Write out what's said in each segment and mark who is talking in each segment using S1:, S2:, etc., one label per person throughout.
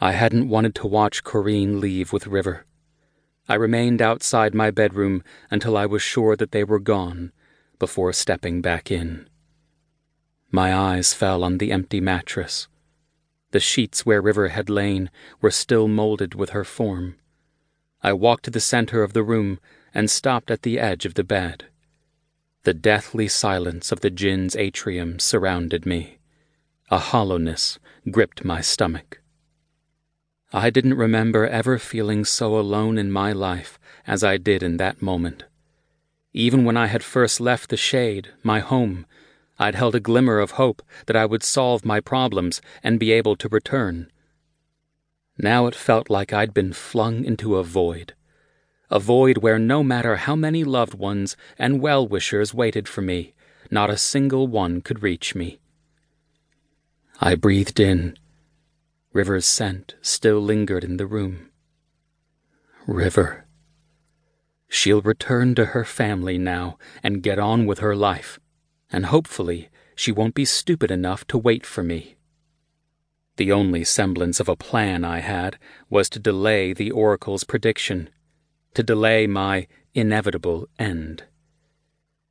S1: I hadn't wanted to watch Corinne leave with River. I remained outside my bedroom until I was sure that they were gone before stepping back in. My eyes fell on the empty mattress. The sheets where River had lain were still molded with her form. I walked to the center of the room and stopped at the edge of the bed. The deathly silence of the djinn's atrium surrounded me. A hollowness gripped my stomach. I didn't remember ever feeling so alone in my life as I did in that moment. Even when I had first left the shade, my home, I'd held a glimmer of hope that I would solve my problems and be able to return. Now it felt like I'd been flung into a void. A void where no matter how many loved ones and well wishers waited for me, not a single one could reach me. I breathed in. River's scent still lingered in the room. River. She'll return to her family now and get on with her life and hopefully she won't be stupid enough to wait for me. The only semblance of a plan I had was to delay the Oracle's prediction, to delay my inevitable end.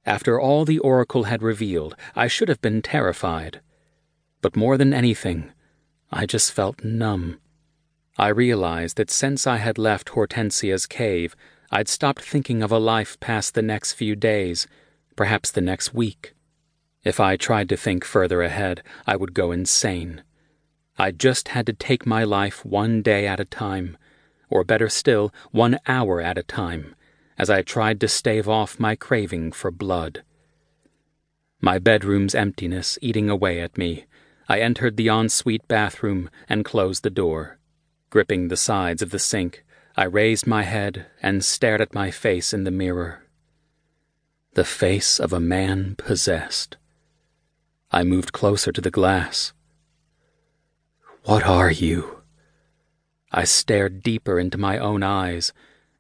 S1: After all the Oracle had revealed, I should have been terrified. But more than anything, I just felt numb. I realized that since I had left Hortensia's cave, I'd stopped thinking of a life past the next few days, perhaps the next week. If I tried to think further ahead, I would go insane. I just had to take my life one day at a time, or better still, one hour at a time, as I tried to stave off my craving for blood. My bedroom's emptiness eating away at me, I entered the ensuite bathroom and closed the door. Gripping the sides of the sink, I raised my head and stared at my face in the mirror. The face of a man possessed. I moved closer to the glass. What are you? I stared deeper into my own eyes,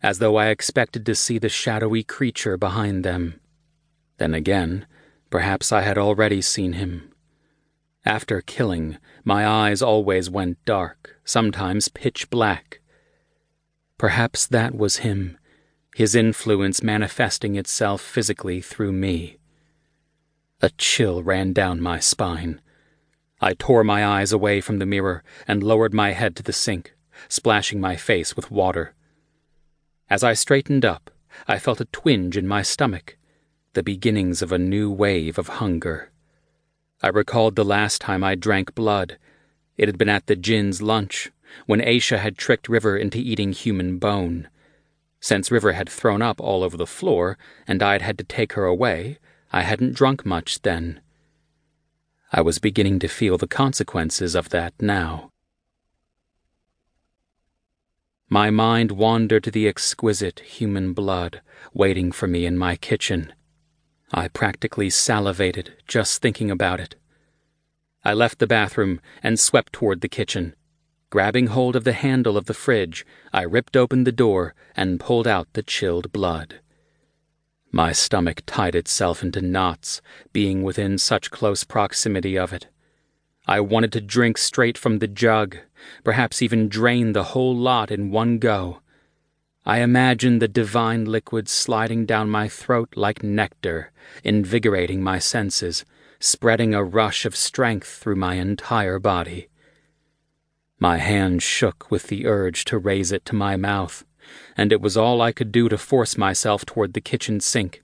S1: as though I expected to see the shadowy creature behind them. Then again, perhaps I had already seen him. After killing, my eyes always went dark, sometimes pitch black. Perhaps that was him, his influence manifesting itself physically through me. A chill ran down my spine. I tore my eyes away from the mirror and lowered my head to the sink, splashing my face with water. As I straightened up, I felt a twinge in my stomach, the beginnings of a new wave of hunger. I recalled the last time I drank blood. It had been at the djinn's lunch, when Aisha had tricked River into eating human bone. Since River had thrown up all over the floor, and I'd had to take her away, I hadn't drunk much then. I was beginning to feel the consequences of that now. My mind wandered to the exquisite human blood waiting for me in my kitchen. I practically salivated just thinking about it. I left the bathroom and swept toward the kitchen. Grabbing hold of the handle of the fridge, I ripped open the door and pulled out the chilled blood. My stomach tied itself into knots, being within such close proximity of it. I wanted to drink straight from the jug, perhaps even drain the whole lot in one go. I imagined the divine liquid sliding down my throat like nectar, invigorating my senses, spreading a rush of strength through my entire body. My hand shook with the urge to raise it to my mouth and it was all I could do to force myself toward the kitchen sink.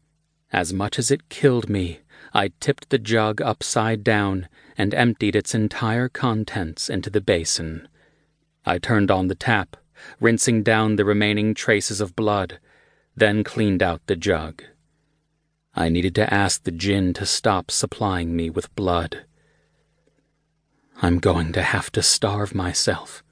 S1: As much as it killed me, I tipped the jug upside down and emptied its entire contents into the basin. I turned on the tap, rinsing down the remaining traces of blood, then cleaned out the jug. I needed to ask the djinn to stop supplying me with blood. I'm going to have to starve myself